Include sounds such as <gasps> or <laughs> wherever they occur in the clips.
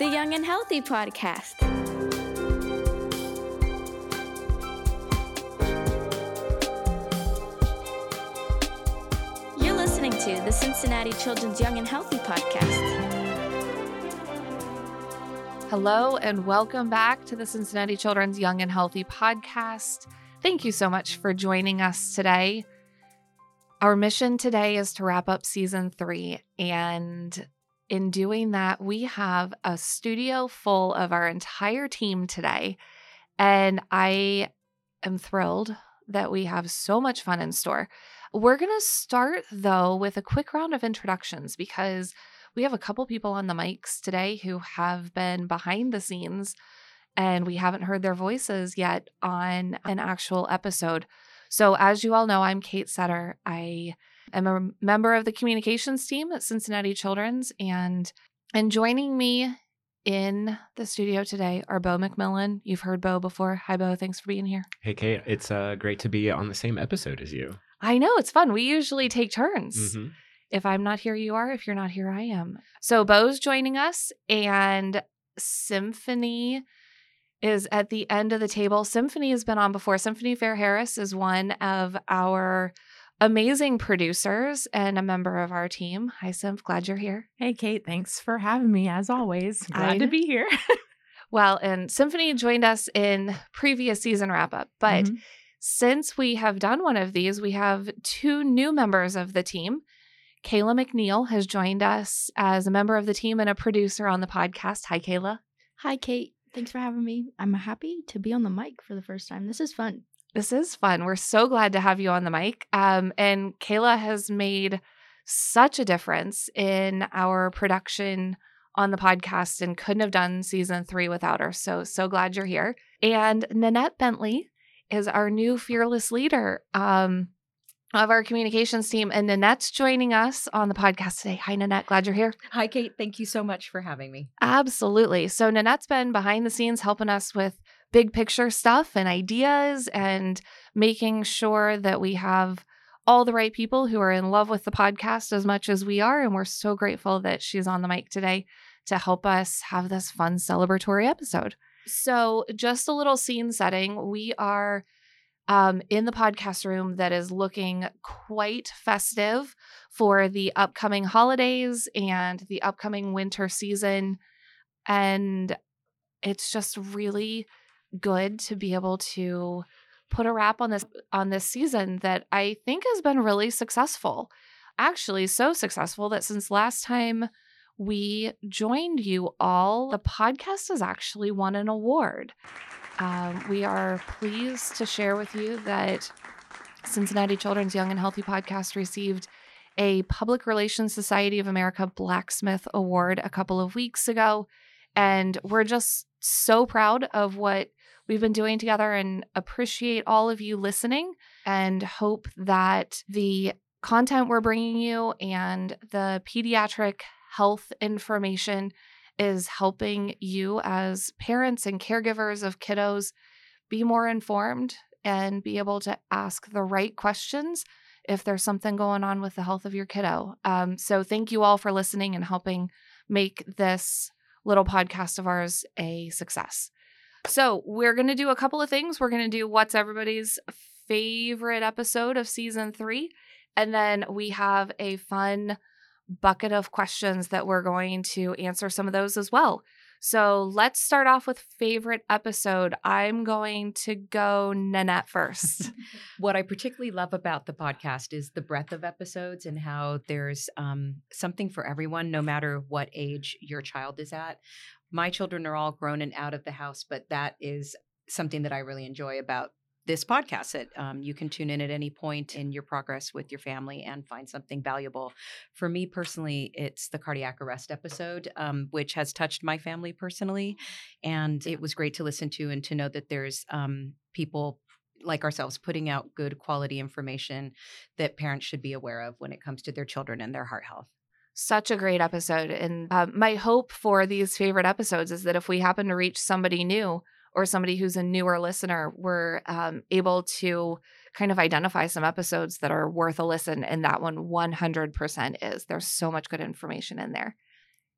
the Young and Healthy podcast. You're listening to the Cincinnati Children's Young and Healthy podcast. Hello, and welcome back to the Cincinnati Children's Young and Healthy podcast. Thank you so much for joining us today. Our mission today is to wrap up season three. And in doing that, we have a studio full of our entire team today. And I am thrilled that we have so much fun in store. We're going to start, though, with a quick round of introductions because we have a couple people on the mics today who have been behind the scenes and we haven't heard their voices yet on an actual episode. So, as you all know, I'm Kate Setter. I am a member of the communications team at Cincinnati Children's, and and joining me in the studio today are Bo McMillan. You've heard Bo before. Hi, Bo. Thanks for being here. Hey, Kate. It's uh, great to be on the same episode as you. I know it's fun. We usually take turns. Mm-hmm. If I'm not here, you are. If you're not here, I am. So Bo's joining us, and Symphony is at the end of the table. Symphony has been on before. Symphony Fair Harris is one of our amazing producers and a member of our team. Hi, Symph. Glad you're here. Hey, Kate. Thanks for having me, as always. Glad I- to be here. <laughs> Well, and Symphony joined us in previous season wrap up, but Mhm. since we have done one of these, we have two new members of the team. Kayla McNeil has joined us as a member of the team and a producer on the podcast. Hi, Kayla. Hi, Kate. Thanks for having me. I'm happy to be on the mic for the first time. This is fun. This is fun. We're so glad to have you on the mic. Um, and Kayla has made such a difference in our production on the podcast and couldn't have done season three without her. So, so glad you're here. And Nanette Bentley is our new fearless leader um, of our communications team. And Nanette's joining us on the podcast today. Hi, Nanette. Glad you're here. Hi, Kate. Thank you so much for having me. Absolutely. So Nanette's been behind the scenes helping us with big picture stuff and ideas and making sure that we have all the right people who are in love with the podcast as much as we are. And we're so grateful that she's on the mic today to help us have this fun celebratory episode. So, just a little scene setting. We are um, in the podcast room that is looking quite festive for the upcoming holidays and the upcoming winter season. And it's just really good to be able to put a wrap on this on this season that I think has been really successful. Actually, so successful that since last time we joined you all, the podcast has actually won an award. Um, we are pleased to share with you that Cincinnati Children's Young and Healthy podcast received a Public Relations Society of America Blacksmith Award a couple of weeks ago. And we're just so proud of what we've been doing together and appreciate all of you listening and hope that the content we're bringing you and the pediatric health information is helping you as parents and caregivers of kiddos be more informed and be able to ask the right questions if there's something going on with the health of your kiddo. Um, so, thank you all for listening and helping make this little podcast of ours a success. So, we're going to do a couple of things. We're going to do what's everybody's favorite episode of season three. And then we have a fun bucket of questions that we're going to answer some of those as well. So let's start off with favorite episode. I'm going to go Nanette first. <laughs> What I particularly love about the podcast is the breadth of episodes and how there's um, something for everyone, no matter what age your child is at. My children are all grown and out of the house, but that is something that I really enjoy about this podcast that um, you can tune in at any point in your progress with your family and find something valuable. For me personally, it's the cardiac arrest episode, um, which has touched my family personally. And it was great to listen to and to know that there's um, people like ourselves putting out good quality information that parents should be aware of when it comes to their children and their heart health. Such a great episode. And uh, my hope for these favorite episodes is that if we happen to reach somebody new or somebody who's a newer listener, we're um, able to kind of identify some episodes that are worth a listen. And that one 100% is. There's so much good information in there.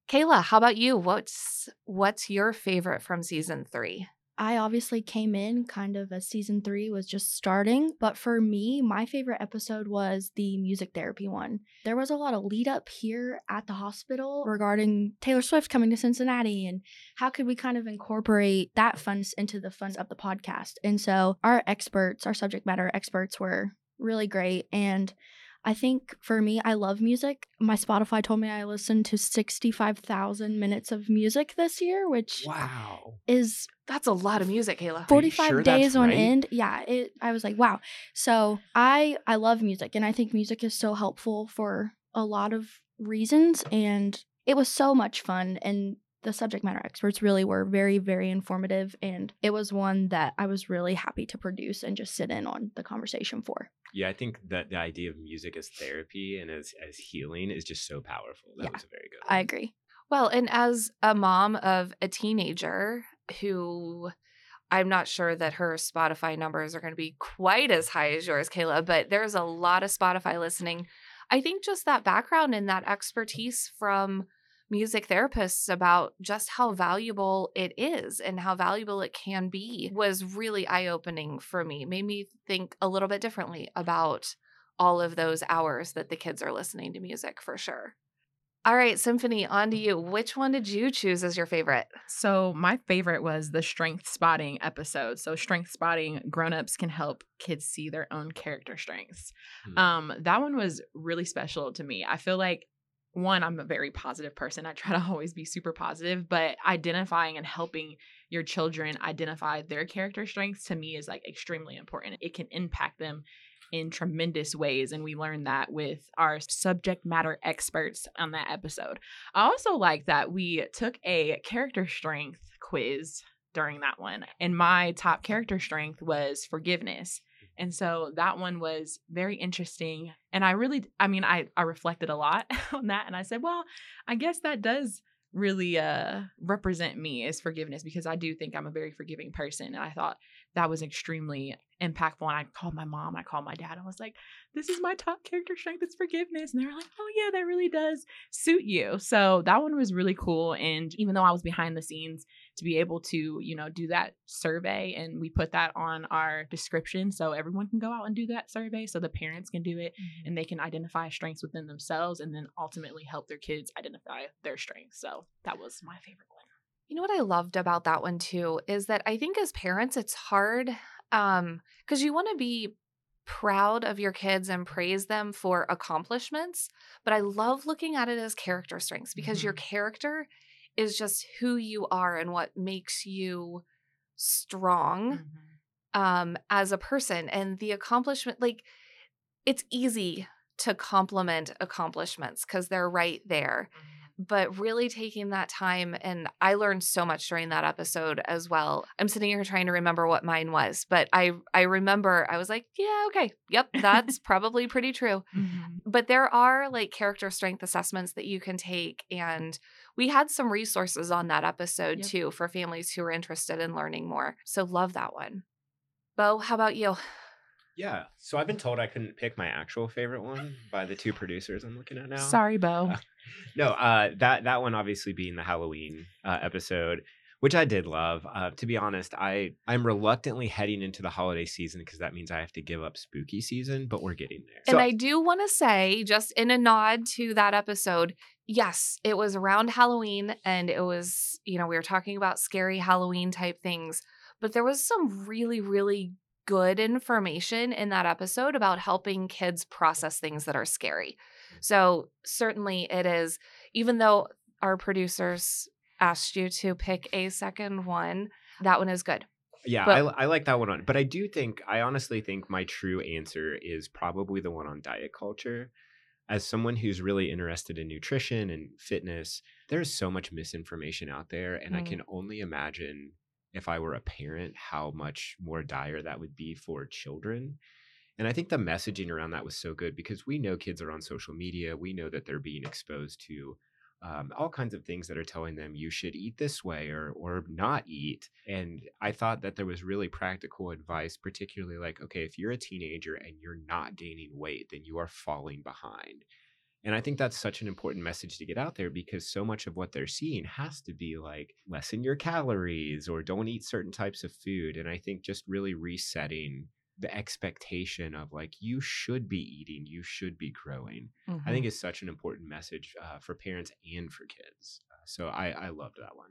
Kayla, how about you? What's what's your favorite from season three? I obviously came in kind of as season three was just starting, but for me, my favorite episode was the music therapy one. There was a lot of lead up here at the hospital regarding Taylor Swift coming to Cincinnati and how could we kind of incorporate that funds into the funds of the podcast. And so our experts, our subject matter experts, were really great. And I think for me, I love music. My Spotify told me I listened to 65,000 minutes of music this year, which Wow. is That's a lot of music, Kayla. 45 sure days on right? end. Yeah, it I was like, wow. So, I I love music and I think music is so helpful for a lot of reasons and it was so much fun and the subject matter experts really were very very informative and it was one that I was really happy to produce and just sit in on the conversation for. Yeah, I think that the idea of music as therapy and as as healing is just so powerful. That Yeah, was a very good. I agree. Well, and as a mom of a teenager who I'm not sure that her Spotify numbers are going to be quite as high as yours, Kayla, but there's a lot of Spotify listening. I think just that background and that expertise from music therapists about just how valuable it is and how valuable it can be was really eye opening for me. Made me think a little bit differently about all of those hours that the kids are listening to music for sure. All right, Symphony, on to you. Which one did you choose as your favorite? So my favorite was the strength spotting episode. So strength spotting, grown-ups can help kids see their own character strengths. Hmm. Um, that one was really special to me. I feel like one, I'm a very positive person. I try to <laughs> always be super positive, but identifying and helping your children identify their character strengths to me is like extremely important. It can impact them in tremendous ways. And we learned that with our subject matter experts on that episode. I also like that we took a character strength quiz during that one. And my top character strength was forgiveness. And so that one was very interesting. And I really, I mean, I, I reflected a lot <laughs> on that. And I said, well, I guess that does really uh represent me as forgiveness because I do think I'm a very forgiving person. And I thought that was extremely impactful. And I called my mom, I called my dad, I was like, this is my top character strength, it's forgiveness. And they were like, oh yeah, that really does suit you. So that one was really cool. And even though I was behind the scenes, to be able to, you know, do that survey and we put that on our description so everyone can go out and do that survey so the parents can do it mm-hmm. and they can identify strengths within themselves and then ultimately help their kids identify their strengths. So that was my favorite one. You know what I loved about that one too is that I think as parents it's hard um because you want to be proud of your kids and praise them for accomplishments, but I love looking at it as character strengths because your character is just who you are and what makes you strong um as a person and the accomplishment like it's easy to compliment accomplishments because they're right there but really taking that time and i learned so much during that episode as well i'm sitting here trying to remember what mine was but i i remember i was like yeah okay yep that's <laughs> probably pretty true mm-hmm. but there are like character strength assessments that you can take and we had some resources on that episode Yep. too for families who are interested in learning more so love that one bo how about you Yeah. So I've been told I couldn't pick my actual favorite one by the two producers I'm looking at now. Sorry, Bo. Uh, No, uh, that that one obviously being the Halloween uh, episode, which I did love. Uh, to be honest, I I'm reluctantly heading into the holiday season because that means I have to give up spooky season, but we're getting there. And I do want to say, just in a nod to that episode, yes, it was around Halloween and it was, you know, we were talking about scary Halloween type things, but there was some really, really good information in that episode about helping kids process things that are scary. So certainly it is, even though our producers asked you to pick a second one, that one is good. Yeah, But- I, I like that one on. But I do think, I honestly think my true answer is probably the one on diet culture. As someone who's really interested in nutrition and fitness, there's so much misinformation out there. And I Mm. can only imagine if I were a parent how much more dire that would be for children. And I think the messaging around that was so good because we know kids are on social media. We know that they're being exposed to um, all kinds of things that are telling them you should eat this way or or not eat. And I thought that there was really practical advice, particularly like, okay, if you're a teenager and you're not gaining weight, then you are falling behind. And I think that's such an important message to get out there because so much of what they're seeing has to be like lessen your calories or don't eat certain types of food. And I think just really resetting the expectation of like you should be eating, you should be growing. Mm-hmm. I think is such an important message uh, for parents and for kids. Uh, so I, I loved that one.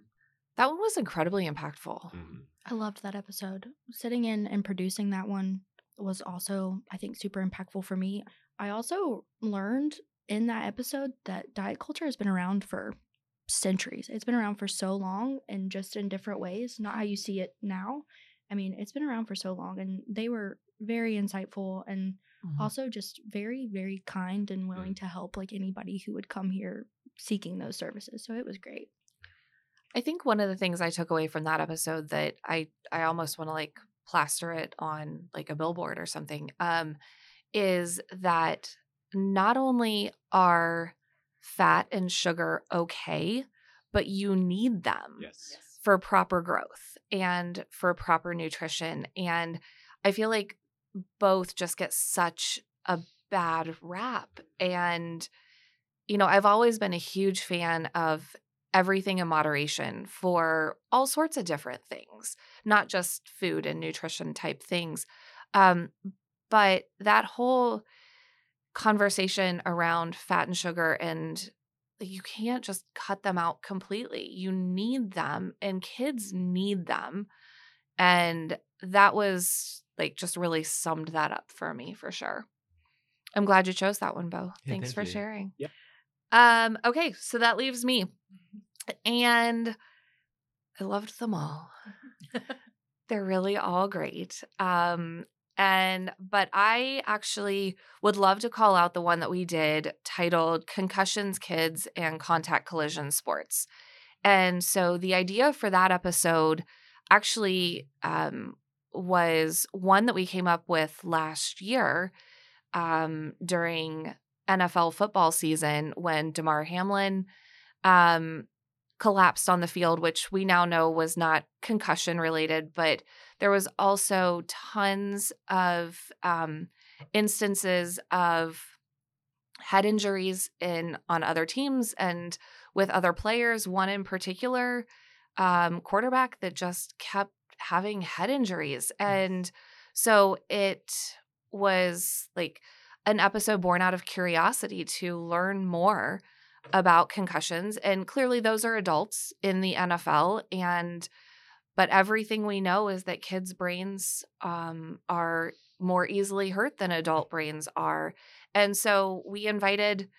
that one was incredibly impactful. Mhm. I loved that episode. Sitting in and producing that one was also, I think, super impactful for me. I also learned in that episode that diet culture has been around for centuries. It's been around for so long and just in different ways, not how you see it now. I mean, it's been around for so long and they were very insightful and Mhm. also just very, very kind and willing to help like anybody who would come here seeking those services. So it was great. I think one of the things I took away from that episode that I I almost want to like plaster it on like a billboard or something um is that not only are fat and sugar okay, but you need them Yes. For proper growth and for proper nutrition. And I feel like both just get such a bad rap. And, you know, I've always been a huge fan of everything in moderation for all sorts of different things, not just food and nutrition type things. Um, but that whole conversation around fat and sugar and you can't just cut them out completely. You need them, and kids need them. And that was like just really summed that up for me for sure. I'm glad you chose that one, Bo. Yeah, Thanks thank for you. sharing. Yeah. Um, okay, so that leaves me. And I loved them all. <laughs> They're really all great. Um, and but I actually would love to call out the one that we did titled Concussions Kids and Contact Collision Sports. And so the idea for that episode actually um, was one that we came up with last year um, during NFL football season when Damar Hamlin um, collapsed on the field, which we now know was not concussion related, but there was also tons of um, instances of head injuries in on other teams and with other players. One in particular, um, quarterback that just kept having head injuries, and so it was like an episode born out of curiosity to learn more about concussions and clearly those are adults in the NFL and but everything we know is that kids brains um, are more easily hurt than adult brains are and so we invited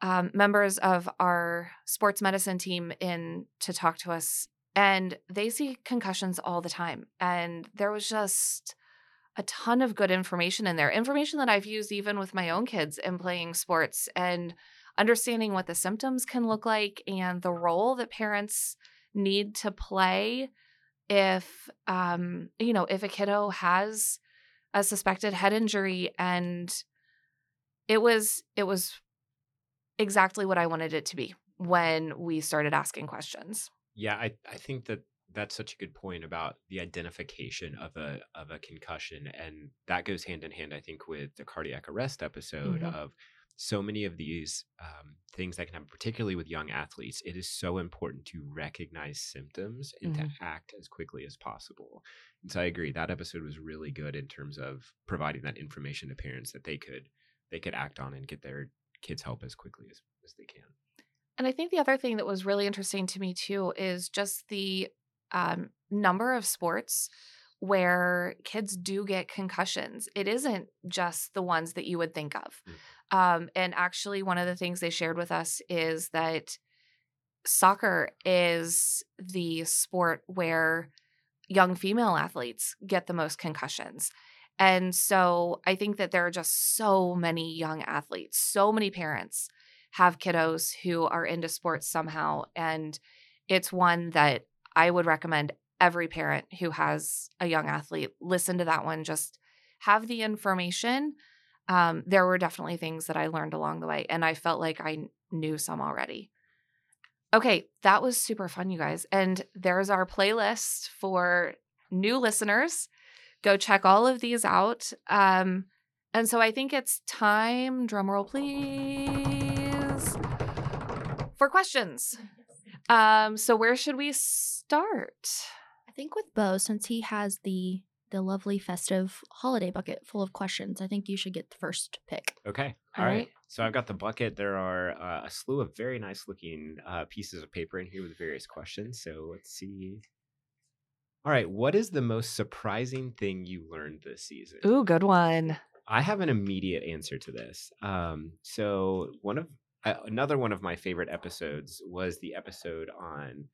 um, members of our sports medicine team in to talk to us and they see concussions all the time and there was just a ton of good information in there information that i've used even with my own kids in playing sports and understanding what the symptoms can look like and the role that parents need to play if um you know if a kiddo has a suspected head injury and it was it was exactly what i wanted it to be when we started asking questions Yeah, I, I think that that's such a good point about the identification of a of a concussion, and that goes hand in hand, I think, with the cardiac arrest episode Mhm. of so many of these um, things that can happen, particularly with young athletes. It is so important to recognize symptoms and to act as quickly as possible. And so I agree that episode was really good in terms of providing that information to parents that they could they could act on and get their kids help as quickly as, as they can. And I think the other thing that was really interesting to me too is just the um, number of sports where kids do get concussions. It isn't just the ones that you would think of. Um, and actually, one of the things they shared with us is that soccer is the sport where young female athletes get the most concussions. And so I think that there are just so many young athletes, so many parents have kiddos who are into sports somehow. And it's one that I would recommend every parent who has a young athlete listen to that one. Just have the information. Um, there were definitely things that I learned along the way, and I felt like I knew some already. Okay, that was super fun, you guys. And there's our playlist for new listeners. Go check all of these out. Um, and so I think it's time, drumroll please. For questions. Um, so where should we start? I think with Bo, since he has the the lovely festive holiday bucket full of questions, I think you should get the first pick. Okay. All All right. right. So I've got the bucket. There are uh, a slew of very nice looking uh, pieces of paper in here with various questions. So let's see. All right. What is the most surprising thing you learned this season? Ooh, good one. I have an immediate answer to this. Um, so one of uh, another one of my favorite episodes was the episode on.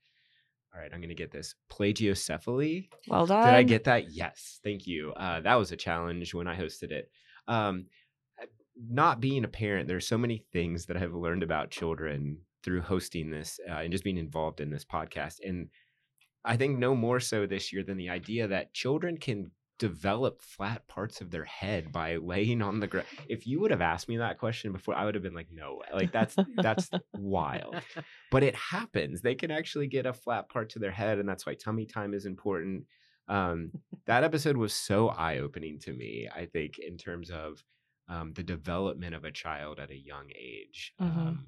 All right, I'm going to get this plagiocephaly. Well done. Did I get that? Yes. Thank you. Uh, that was a challenge when I hosted it. Um, not being a parent, there's so many things that I've learned about children through hosting this uh, and just being involved in this podcast. And I think no more so this year than the idea that children can develop flat parts of their head by laying on the ground. If you would have asked me that question before, I would have been like, no, way. like that's that's wild but it happens. They can actually get a flat part to their head, and that's why tummy time is important. Um, that episode was so eye opening to me. I think in terms of um, the development of a child at a young age. Mhm. Um,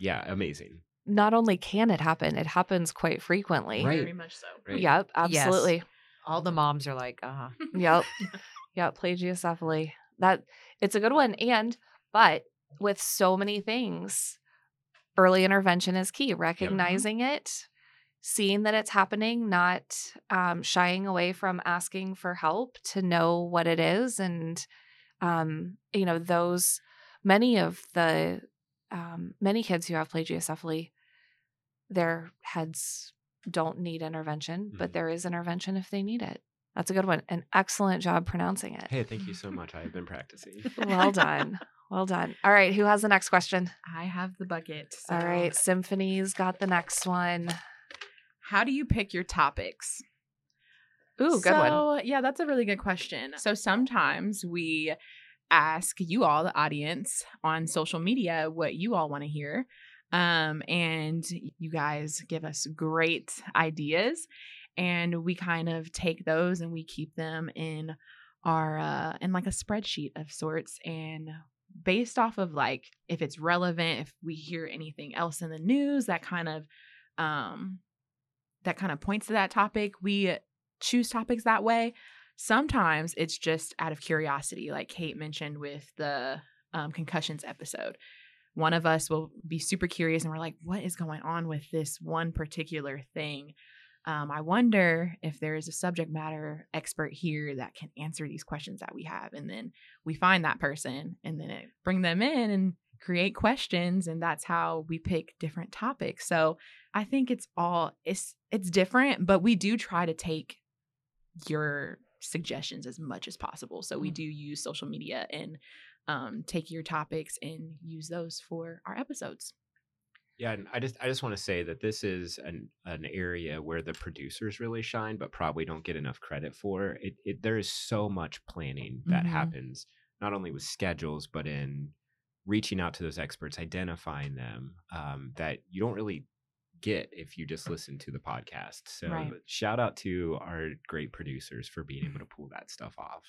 yeah, amazing. Not only can it happen, it happens quite frequently. Right. Very much so. Right. Yep, Yes. All the moms are like, uh huh. Yep. <laughs> yep. Plagiocephaly. That it's a good one. And but with so many things, early intervention is key. Recognizing it, seeing that it's happening, not um, shying away from asking for help to know what it is, and um, you know those many of the um, many kids who have plagiocephaly, their heads don't need intervention, but Mhm. there is intervention if they need it. That's a good one. An excellent job pronouncing it. Hey, thank you so much. I've been practicing. <laughs> Well done. Well done. All right. Who has the next question? I have the bucket. All so right. Symphony's got the next one. How do you pick your topics? Ooh, good one. so, Yeah, that's a really good question. So sometimes we ask you all, the audience, on social media what you all want to hear. Um, and you guys give us great ideas. And we kind of take those and we keep them in our uh in like a spreadsheet of sorts and based off of like if it's relevant if we hear anything else in the news that kind of um that kind of points to that topic we choose topics that way sometimes it's just out of curiosity like kate mentioned with the um, concussions episode one of us will be super curious and we're like what is going on with this one particular thing um, I wonder if there is a subject matter expert here that can answer these questions that we have. And then we find that person and then it, bring them in and create questions. And that's how we pick different topics. So I think it's all, it's, it's different, but we do try to take your suggestions as much as possible. So we Mm. do use social media and um, take your topics and use those for our episodes. Yeah, and I just I just want to say that this is an an area where the producers really shine, but probably don't get enough credit for. It, it there is so much planning that Mhm. happens, not only with schedules, but in reaching out to those experts, identifying them, um, that you don't really get if you just listen to the podcast. So Right. shout out to our great producers for being able to pull that stuff off.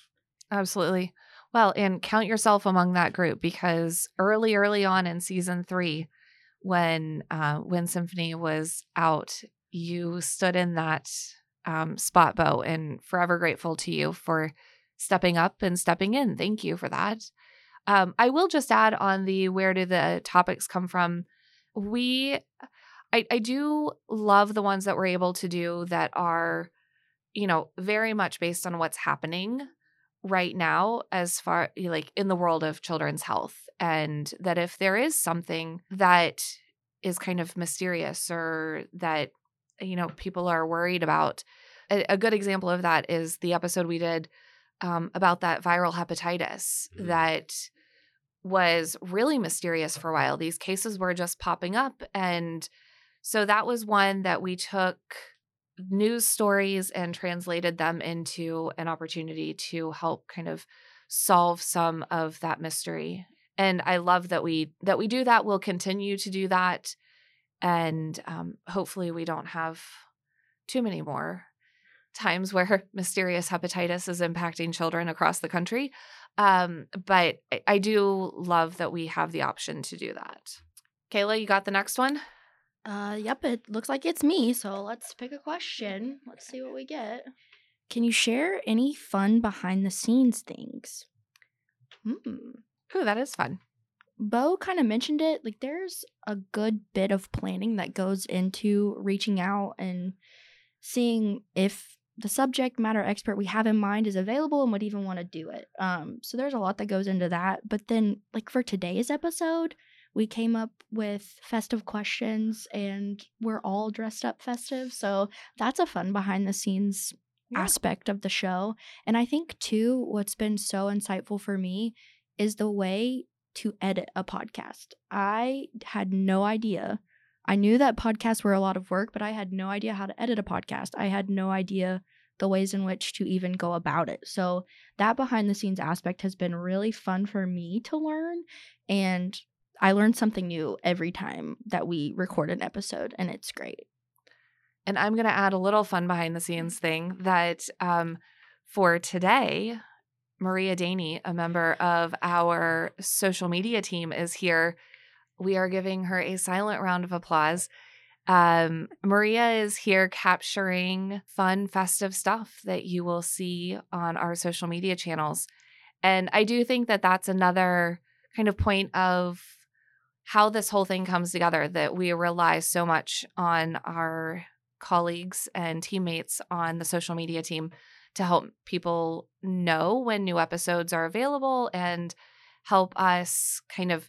Absolutely. Well, and count yourself among that group because early, early on in season three, when uh, when Symphony was out, you stood in that um, spot, Bo, and forever grateful to you for stepping up and stepping in. Thank you for that. Um, I will just add on the where do the topics come from. We, I, I do love the ones that we're able to do that are, you know, very much based on what's happening right now as far like in the world of children's health and that if there is something that is kind of mysterious or that you know people are worried about a, a good example of that is the episode we did um, about that viral hepatitis Mhm. that was really mysterious for a while these cases were just popping up and so that was one that we took news stories and translated them into an opportunity to help kind of solve some of that mystery. And i love that we that we do that we'll continue to do that and um, hopefully we don't have too many more times where <laughs> mysterious hepatitis is impacting children across the country. Um, but I, I do love that we have the option to do that. Kayla, you got the next one? Uh, yep, it looks like it's me. So let's pick a question. Let's see what we get. Can you share any fun behind the scenes things? Hmm. Ooh, that is fun. Bo kind of mentioned it. Like, there's a good bit of planning that goes into reaching out and seeing if the subject matter expert we have in mind is available and would even want to do it. Um, so there's a lot that goes into that. But then, like for today's episode, we came up with festive questions and we're all dressed up festive. So that's a fun behind the scenes Yeah. aspect of the show. And I think, too, what's been so insightful for me is the way to edit a podcast. I had no idea. I knew that podcasts were a lot of work, but I had no idea how to edit a podcast. I had no idea the ways in which to even go about it. So, that behind the scenes aspect has been really fun for me to learn. And I learn something new every time that we record an episode, and it's great. And I'm going to add a little fun behind the scenes thing that um, for today, Maria Daney, a member of our social media team, is here. We are giving her a silent round of applause. Um, Maria is here capturing fun, festive stuff that you will see on our social media channels. And I do think that that's another kind of point of how this whole thing comes together that we rely so much on our colleagues and teammates on the social media team to help people know when new episodes are available and help us kind of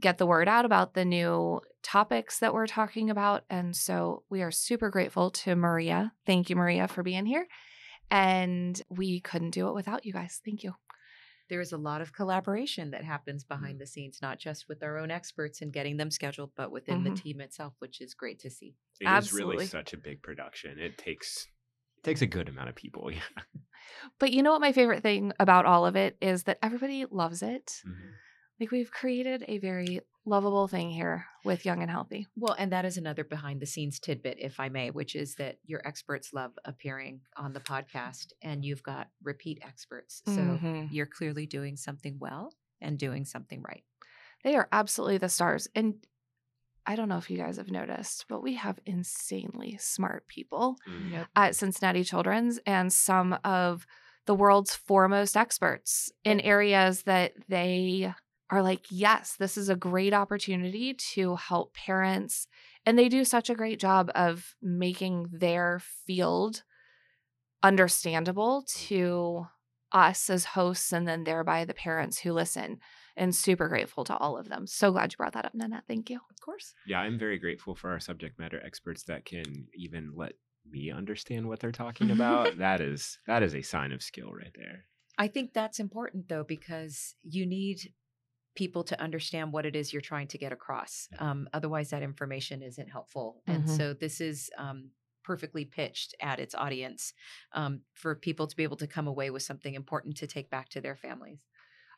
get the word out about the new topics that we're talking about. And so we are super grateful to Maria. Thank you, Maria, for being here. And we couldn't do it without you guys. Thank you. There is a lot of collaboration that happens behind the scenes, not just with our own experts and getting them scheduled, but within Mhm. the team itself, which is great to see. It is Absolutely. really such a big production. It takes it takes a good amount of people. <laughs> Yeah. But you know what my favorite thing about all of it is that everybody loves it. Mhm. Like we've created a very lovable thing here with Young and Healthy. Well, and that is another behind the scenes tidbit, if I may, which is that your experts love appearing on the podcast and you've got repeat experts. So Mhm. you're clearly doing something well and doing something right. They are absolutely the stars. And I don't know if you guys have noticed, but we have insanely smart people Mm. at Cincinnati Children's and some of the world's foremost experts in areas that they are like, yes, this is a great opportunity to help parents. And they do such a great job of making their field understandable to us as hosts and then thereby the parents who listen. And super grateful to all of them. So glad you brought that up, Nanette. Thank you. Of course. Yeah, I'm very grateful for our subject matter experts that can even let me understand what they're talking about. <laughs> that is that is a sign of skill right there. I think that's important though, because you need people to understand what it is you're trying to get across. Um, otherwise, that information isn't helpful. And Mhm. so this is um, perfectly pitched at its audience um, for people to be able to come away with something important to take back to their families.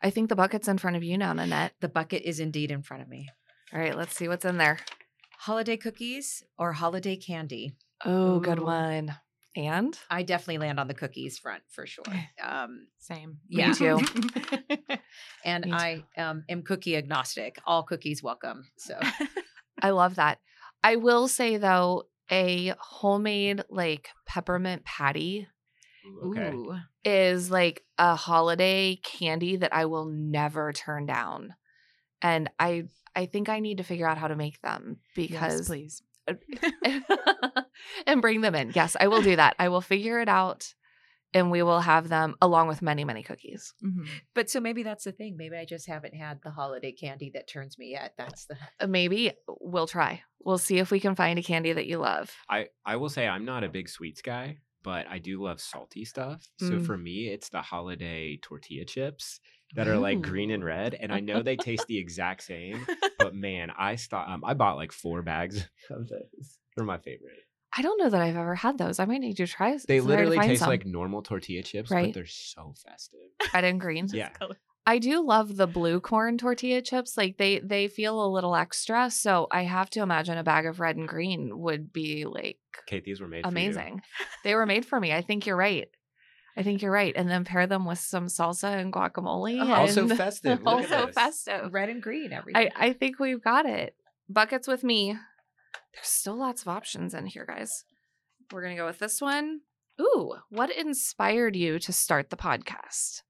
I think the bucket's in front of you now, Nanette. The bucket is indeed in front of me. All right, let's see what's in there. Holiday cookies or holiday candy? Oh, good Ooh. one. And I definitely land on the cookies front for sure. <laughs> Um, Same. Yeah. too. <laughs> <laughs> and I um, am cookie agnostic. All cookies welcome. So <laughs> I love that. I will say though, a homemade like peppermint patty okay. Ooh. is like a holiday candy that I will never turn down. And I I think I need to figure out how to make them Yes, because please. <laughs> <laughs> and bring them in. Yes, I will do that. I will figure it out and we will have them along with many, many cookies. Mhm. But so maybe that's the thing. Maybe I just haven't had the holiday candy that turns me yet. That's the Uh, Maybe we'll try. We'll see if we can find a candy that you love. I I will say I'm not a big sweets guy, but I do love salty stuff. So Mm. for me, it's the holiday tortilla chips that are like green and red, and I know they taste the exact same. <laughs> But man, I stopped. Um, I bought like four bags <laughs> of those. They're my favorite. I don't know that I've ever had those. I might need to try. s- They try literally taste some. like normal tortilla chips, Right. but they're so festive. red and green. <laughs> Yeah. <laughs> I do love the blue corn tortilla chips. Like they they feel a little extra, so I have to imagine a bag of red and green would be like Kate, these were made for you. amazing. They were made for me. I think you're right. I think you're right. And then pair them with some salsa and guacamole. Oh, also and- <laughs> festive. Look also festive. red and green. Everything. I, I think we've got it. buckets with me. There's still lots of options in here, guys. We're going to go with this one. Ooh, what inspired you to start the podcast?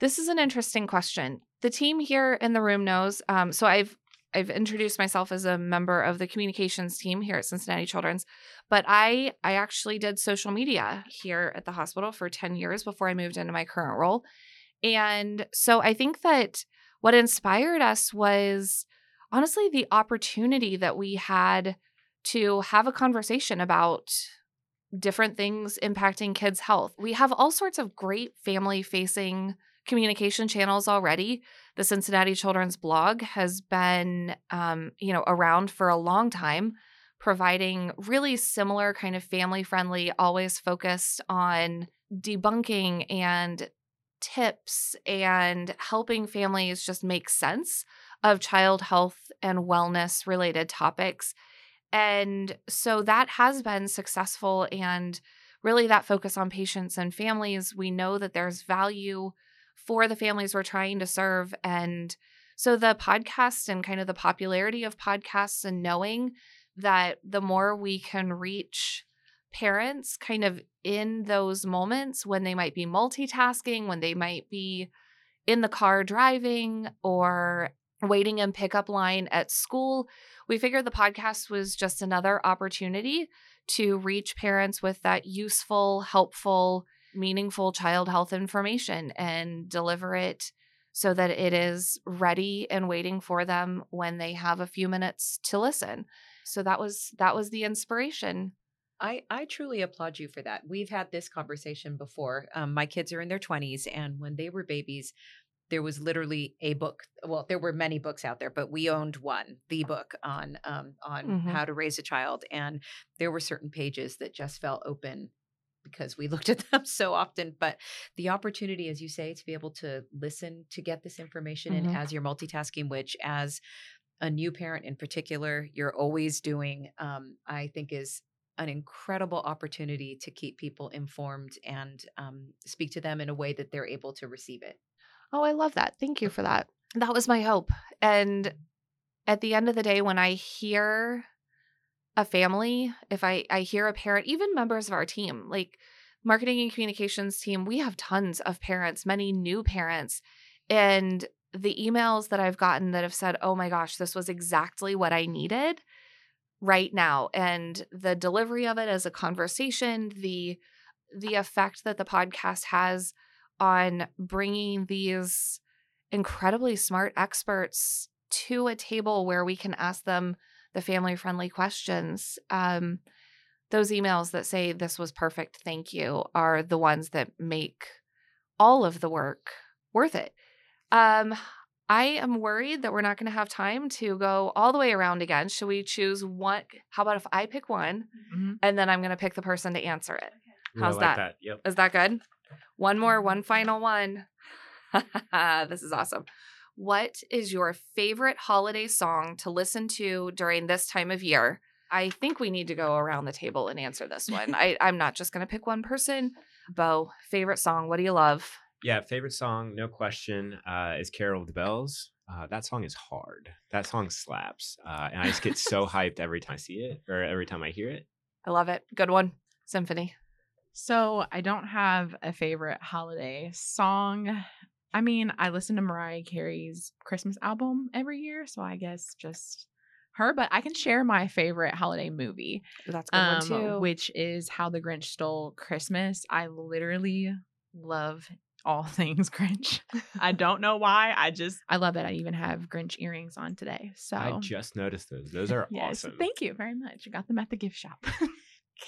This is an interesting question. The team here in the room knows. Um, so I've I've introduced myself as a member of the communications team here at Cincinnati Children's, but I I actually did social media here at the hospital for 10 years before I moved into my current role. And so I think that what inspired us was honestly the opportunity that we had to have a conversation about different things impacting kids' health. We have all sorts of great family facing communication channels already. The Cincinnati Children's blog has been, um, you know, around for a long time, providing really similar kind of family friendly, always focused on debunking and tips and helping families just make sense of child health and wellness related topics. And so that has been successful and really that focus on patients and families. We know that there's value for the families we're trying to serve. And so the podcast and kind of the popularity of podcasts and knowing that the more we can reach parents kind of in those moments when they might be multitasking, when they might be in the car driving or waiting in pickup line at school, we figured the podcast was just another opportunity to reach parents with that useful, helpful meaningful child health information and deliver it so that it is ready and waiting for them when they have a few minutes to listen. So that was that was the inspiration. I, I truly applaud you for that. We've had this conversation before. Um, my kids are in their 20s, and when they were babies, there was literally a book. Well, there were many books out there, but we owned one, the book on um, on Mhm. how to raise a child, and there were certain pages that just fell open because we <laughs> looked at them so often. But the opportunity, as you say, to be able to listen to get this information Mhm. in as you're multitasking, which as a new parent in particular, you're always doing, um, I think is an incredible opportunity to keep people informed and um, speak to them in a way that they're able to receive it. Oh, I love that. Thank you for mm-hmm. that. That was my hope. And at the end of the day, when I hear a family, if I, I hear a parent, even members of our team, like marketing and communications team, we have tons of parents, many new parents. And the emails that I've gotten that have said, oh my gosh, this was exactly what I needed right now. And the delivery of it as a conversation, the the effect that the podcast has on bringing these incredibly smart experts to a table where we can ask them the family friendly questions. Um, those emails that say, This was perfect, thank you, are the ones that make all of the work worth it. Um, I am worried that we're not going to have time to go all the way around again. Should we choose one? How about if I pick one Mhm. and then I'm going to pick the person to answer it? Ooh, I How's like that? Yep. Is that good? One more, one final one. <laughs> this is awesome. What is your favorite holiday song to listen to during this time of year? I think we need to go around the table and answer this one. <laughs> I, I'm not just going to pick one person. Bo, favorite song. What do you love? Yeah, favorite song, no question, uh, is Carol of the Bells. Uh, that song is hard. That song slaps, uh, and I just get so <laughs> hyped every time I see it or every time I hear it. I love it. Good one. Symphony. So I don't have a favorite holiday song. I mean, I listen to Mariah Carey's Christmas album every year, so I guess just her. But I can share my favorite holiday movie, That's good um, one too. which is How the Grinch Stole Christmas. I literally love all <laughs> things Grinch. I <laughs> don't know why. I just I love it. I even have Grinch earrings on today. So I just noticed those. Those are <laughs> yes, awesome. thank you very much. I got them at the gift shop.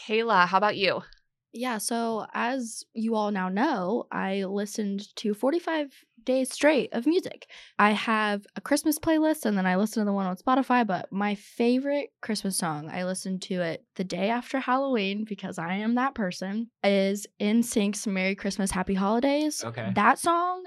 Kayla, how about you? Yeah, so as you all now know, I listened to 45 days straight of music. I have a Christmas playlist and then I listen to the one on Spotify, but my favorite Christmas song, I listened to it the day after Halloween because I am that person, is NSYNC's Merry Christmas Happy Holidays. Okay. That song,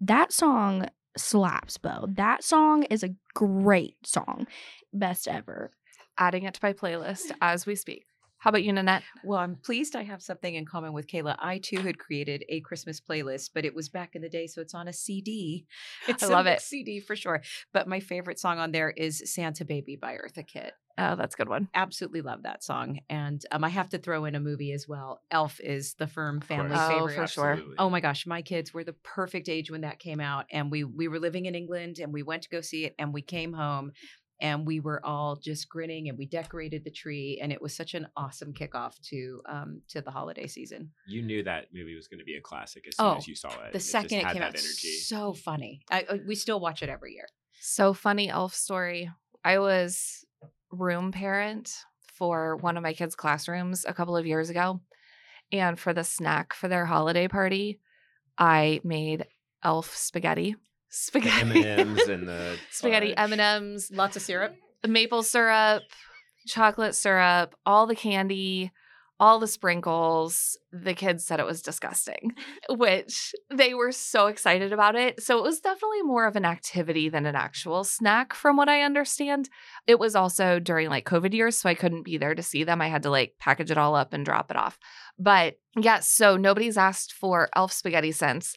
that song slaps, Bo. That song is a great song. Best ever. Adding it to my playlist as we speak. How about you, Nanette? Well, I'm pleased I have something in common with Kayla. I too had created a Christmas playlist, but it was back in the day, so it's on a CD. <laughs> It's love a it. CD for sure. But my favorite song on there is Santa Baby by Eartha Kitt. Oh, that's a good one. Absolutely love that song. And um, I have to throw in a movie as well. Elf is the firm family Oh, favorite. for sure. Absolutely. Oh my gosh, my kids were the perfect age when that came out, and we we were living in England, and we went to go see it, and we came home, and we were all just grinning, and we decorated the tree, and it was such an awesome kickoff to um to the holiday season. You knew that movie was going to be a classic as soon Oh, as you saw it. The It second it came out, energy. so funny. I, I- we still watch it every year. So funny elf story. I was room parent for one of my kids' classrooms a couple of years ago. And for the snack for their holiday party, I made elf spaghetti. Spaghetti. M&Ms and <laughs> the spaghetti fudge. M&Ms, Lots of syrup. maple syrup, chocolate syrup, all the candy, all the sprinkles. The kids said it was disgusting, <laughs> which they were so excited about it. So it was definitely more of an activity than an actual snack, from what I understand. It was also during like COVID years, so I couldn't be there to see them. I had to like package it all up and drop it off. But yes, so nobody's asked for elf spaghetti since.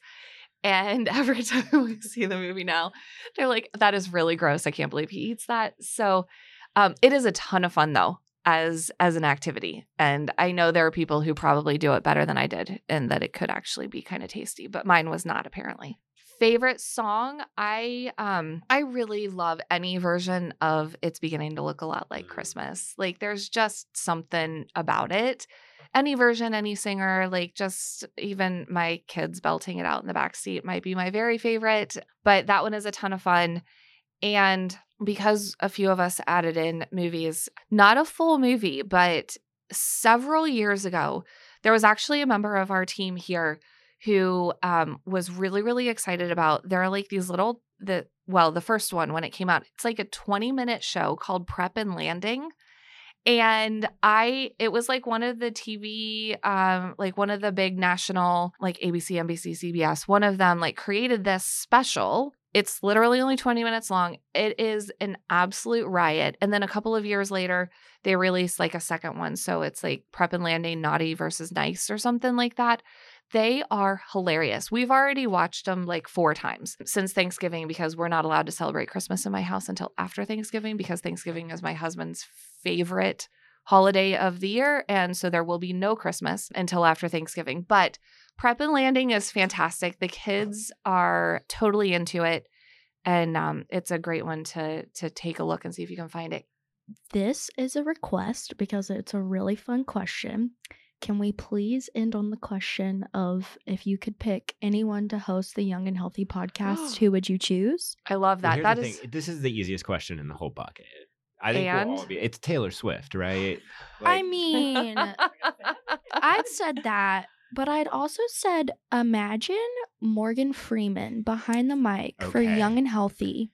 And <laughs> every time <laughs> we see the movie now, they're like, that is really gross. I can't believe he eats that. So um, it is a ton of fun though as as an activity. And I know there are people who probably do it better than I did and that it could actually be kind of tasty, but mine was not apparently. Favorite song? I um I really love any version of It's Beginning to Look a Lot Like Mm. Christmas. Like there's just something about it any version, any singer, like just even my kids belting it out in the back seat might be my very favorite. But that one is a ton of fun. And because a few of us added in movies, not a full movie, but several years ago, there was actually a member of our team here who um, was really, really excited about. There are like these little the well, the first one when it came out, it's like a 20 minute show called Prep and Landing and i it was like one of the tv um like one of the big national like abc nbc cbs one of them like created this special it's literally only 20 minutes long it is an absolute riot and then a couple of years later they released like a second one so it's like prep and landing naughty versus nice or something like that they are hilarious. We've already watched them like four times since Thanksgiving because we're not allowed to celebrate Christmas in my house until after Thanksgiving because Thanksgiving is my husband's favorite holiday of the year. And so there will be no Christmas until after Thanksgiving. But Prep and Landing is fantastic. The kids are totally into it. And um, it's a great one to to take a look and see if you can find it. This is a request because it's a really fun question. Can we please end on the question of if you could pick anyone to host the Young and Healthy podcast, <gasps> who would you choose? I love that. here's That the is thing. This is the easiest question in the whole bucket. I think And? we'll all be. It's Taylor Swift, right? <gasps> I mean, I've said <laughs> that, but I'd also said imagine Morgan Freeman behind the mic for Young and Healthy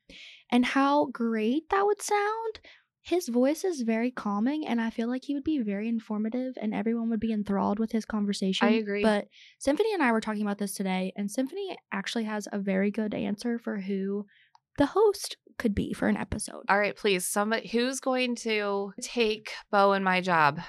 and how great that would sound. His voice is very calming, and I feel like he would be very informative, and everyone would be enthralled with his conversation. I agree. But Symphony and I were talking about this today, and Symphony actually has a very good answer for who the host could be for an episode. All right, please. Somebody who's going to take Bo and my job.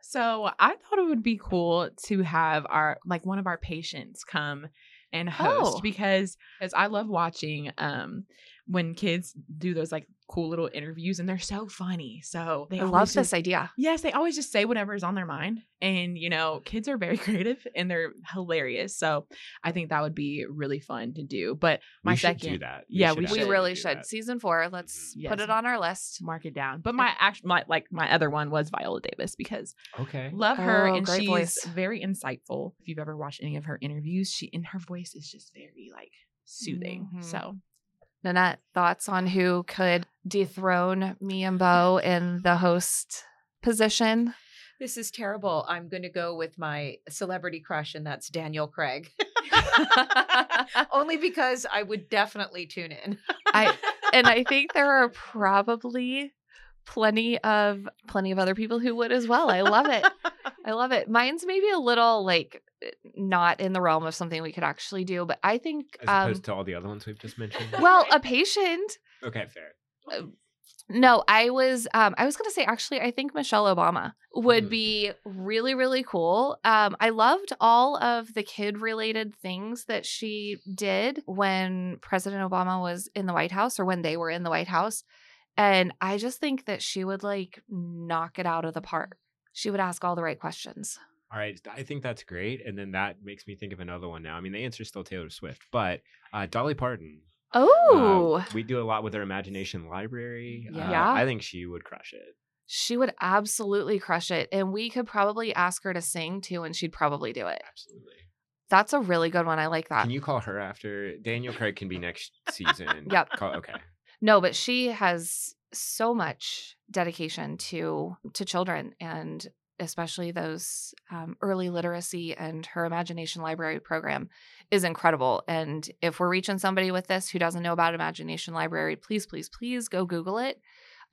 So I thought it would be cool to have our like one of our patients come and host Oh. because as I love watching um when kids do those like cool little interviews and they're so funny. So they I love always this idea. Yes, they always just say whatever is on their mind. And, you know, kids are very <laughs> creative and they're hilarious. So I think that would be really fun to do. But my we should second, do that. Yeah, should we We really should. that. Season four. Let's Mhm. put it on our list. mark it down. But my actual, my, like my other one was Viola Davis because Okay. love her Oh, and she's voice. very insightful. If you've ever watched any of her interviews, she and her voice is just very like soothing. Mhm. So Nanette, thoughts on who could dethrone me and Bo in the host position? This is terrible. I'm going to go with my celebrity crush, and that's Daniel Craig. <laughs> Only because I would definitely tune in. I <laughs> and I think there are probably plenty of plenty of other people who would as well. I love it. I love it. Mine's maybe a little like not in the realm of something we could actually do, but I think As um opposed to all the other ones we've just mentioned. well, a patient okay, fair. No, I was um I was going to say actually I think Michelle Obama would Mm. be really really cool. Um I loved all of the kid related things that she did when President Obama was in the White House or when they were in the White House. And I just think that she would like knock it out of the park. She would ask all the right questions. All right, I think that's great, and then that makes me think of another one now. I mean, the answer is still Taylor Swift, but uh, Dolly Parton. Uh, Oh, we do a lot with her imagination library. Uh, Yeah. I think she would crush it. she would absolutely crush it. And we could probably ask her to sing too, and she'd probably do it. Absolutely. That's a really good one. I like that. Can you call her after Daniel Craig? Can be next season. Yep. Call, okay. No, but she has so much dedication to to children and especially those um, early literacy and her imagination library program is incredible. And if we're reaching somebody with this who doesn't know about imagination library, please, please, please go Google it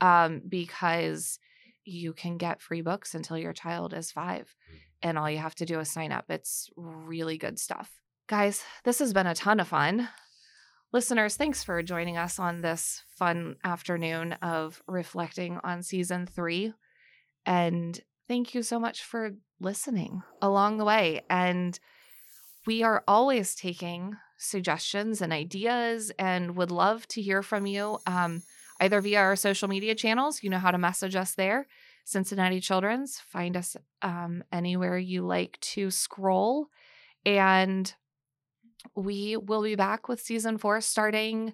um, because you can get free books until your child is five, and all you have to do is sign up. It's really good stuff, guys. This has been a ton of fun. Listeners, thanks for joining us on this fun afternoon of reflecting on season three. And thank you so much for listening along the way. And we are always taking suggestions and ideas and would love to hear from you um, either via our social media channels. You know how to message us there. Cincinnati Children's. Find us um, anywhere you like to scroll. And we will be back with season four starting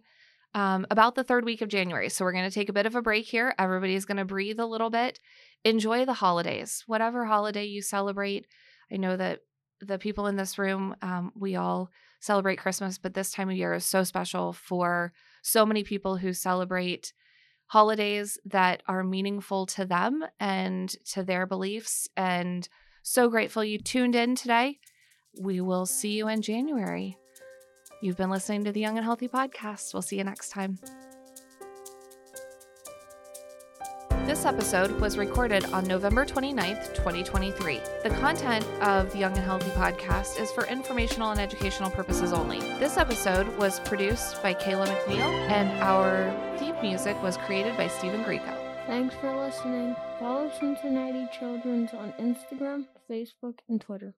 um, about the third week of January. So we're going to take a bit of a break here. Everybody's going to breathe a little bit. Enjoy the holidays, whatever holiday you celebrate. I know that the people in this room, um, we all celebrate Christmas, but this time of year is so special for so many people who celebrate holidays that are meaningful to them and to their beliefs. And so grateful you tuned in today. We will see you in January. You've been listening to the Young and Healthy podcast. We'll see you next time. This episode was recorded on November 29th, 2023. The content of the Young and Healthy podcast is for informational and educational purposes only. This episode was produced by Kayla McNeil, and our theme music was created by Stephen Greco. Thanks for listening. Follow Cincinnati Children's on Instagram, Facebook, and Twitter.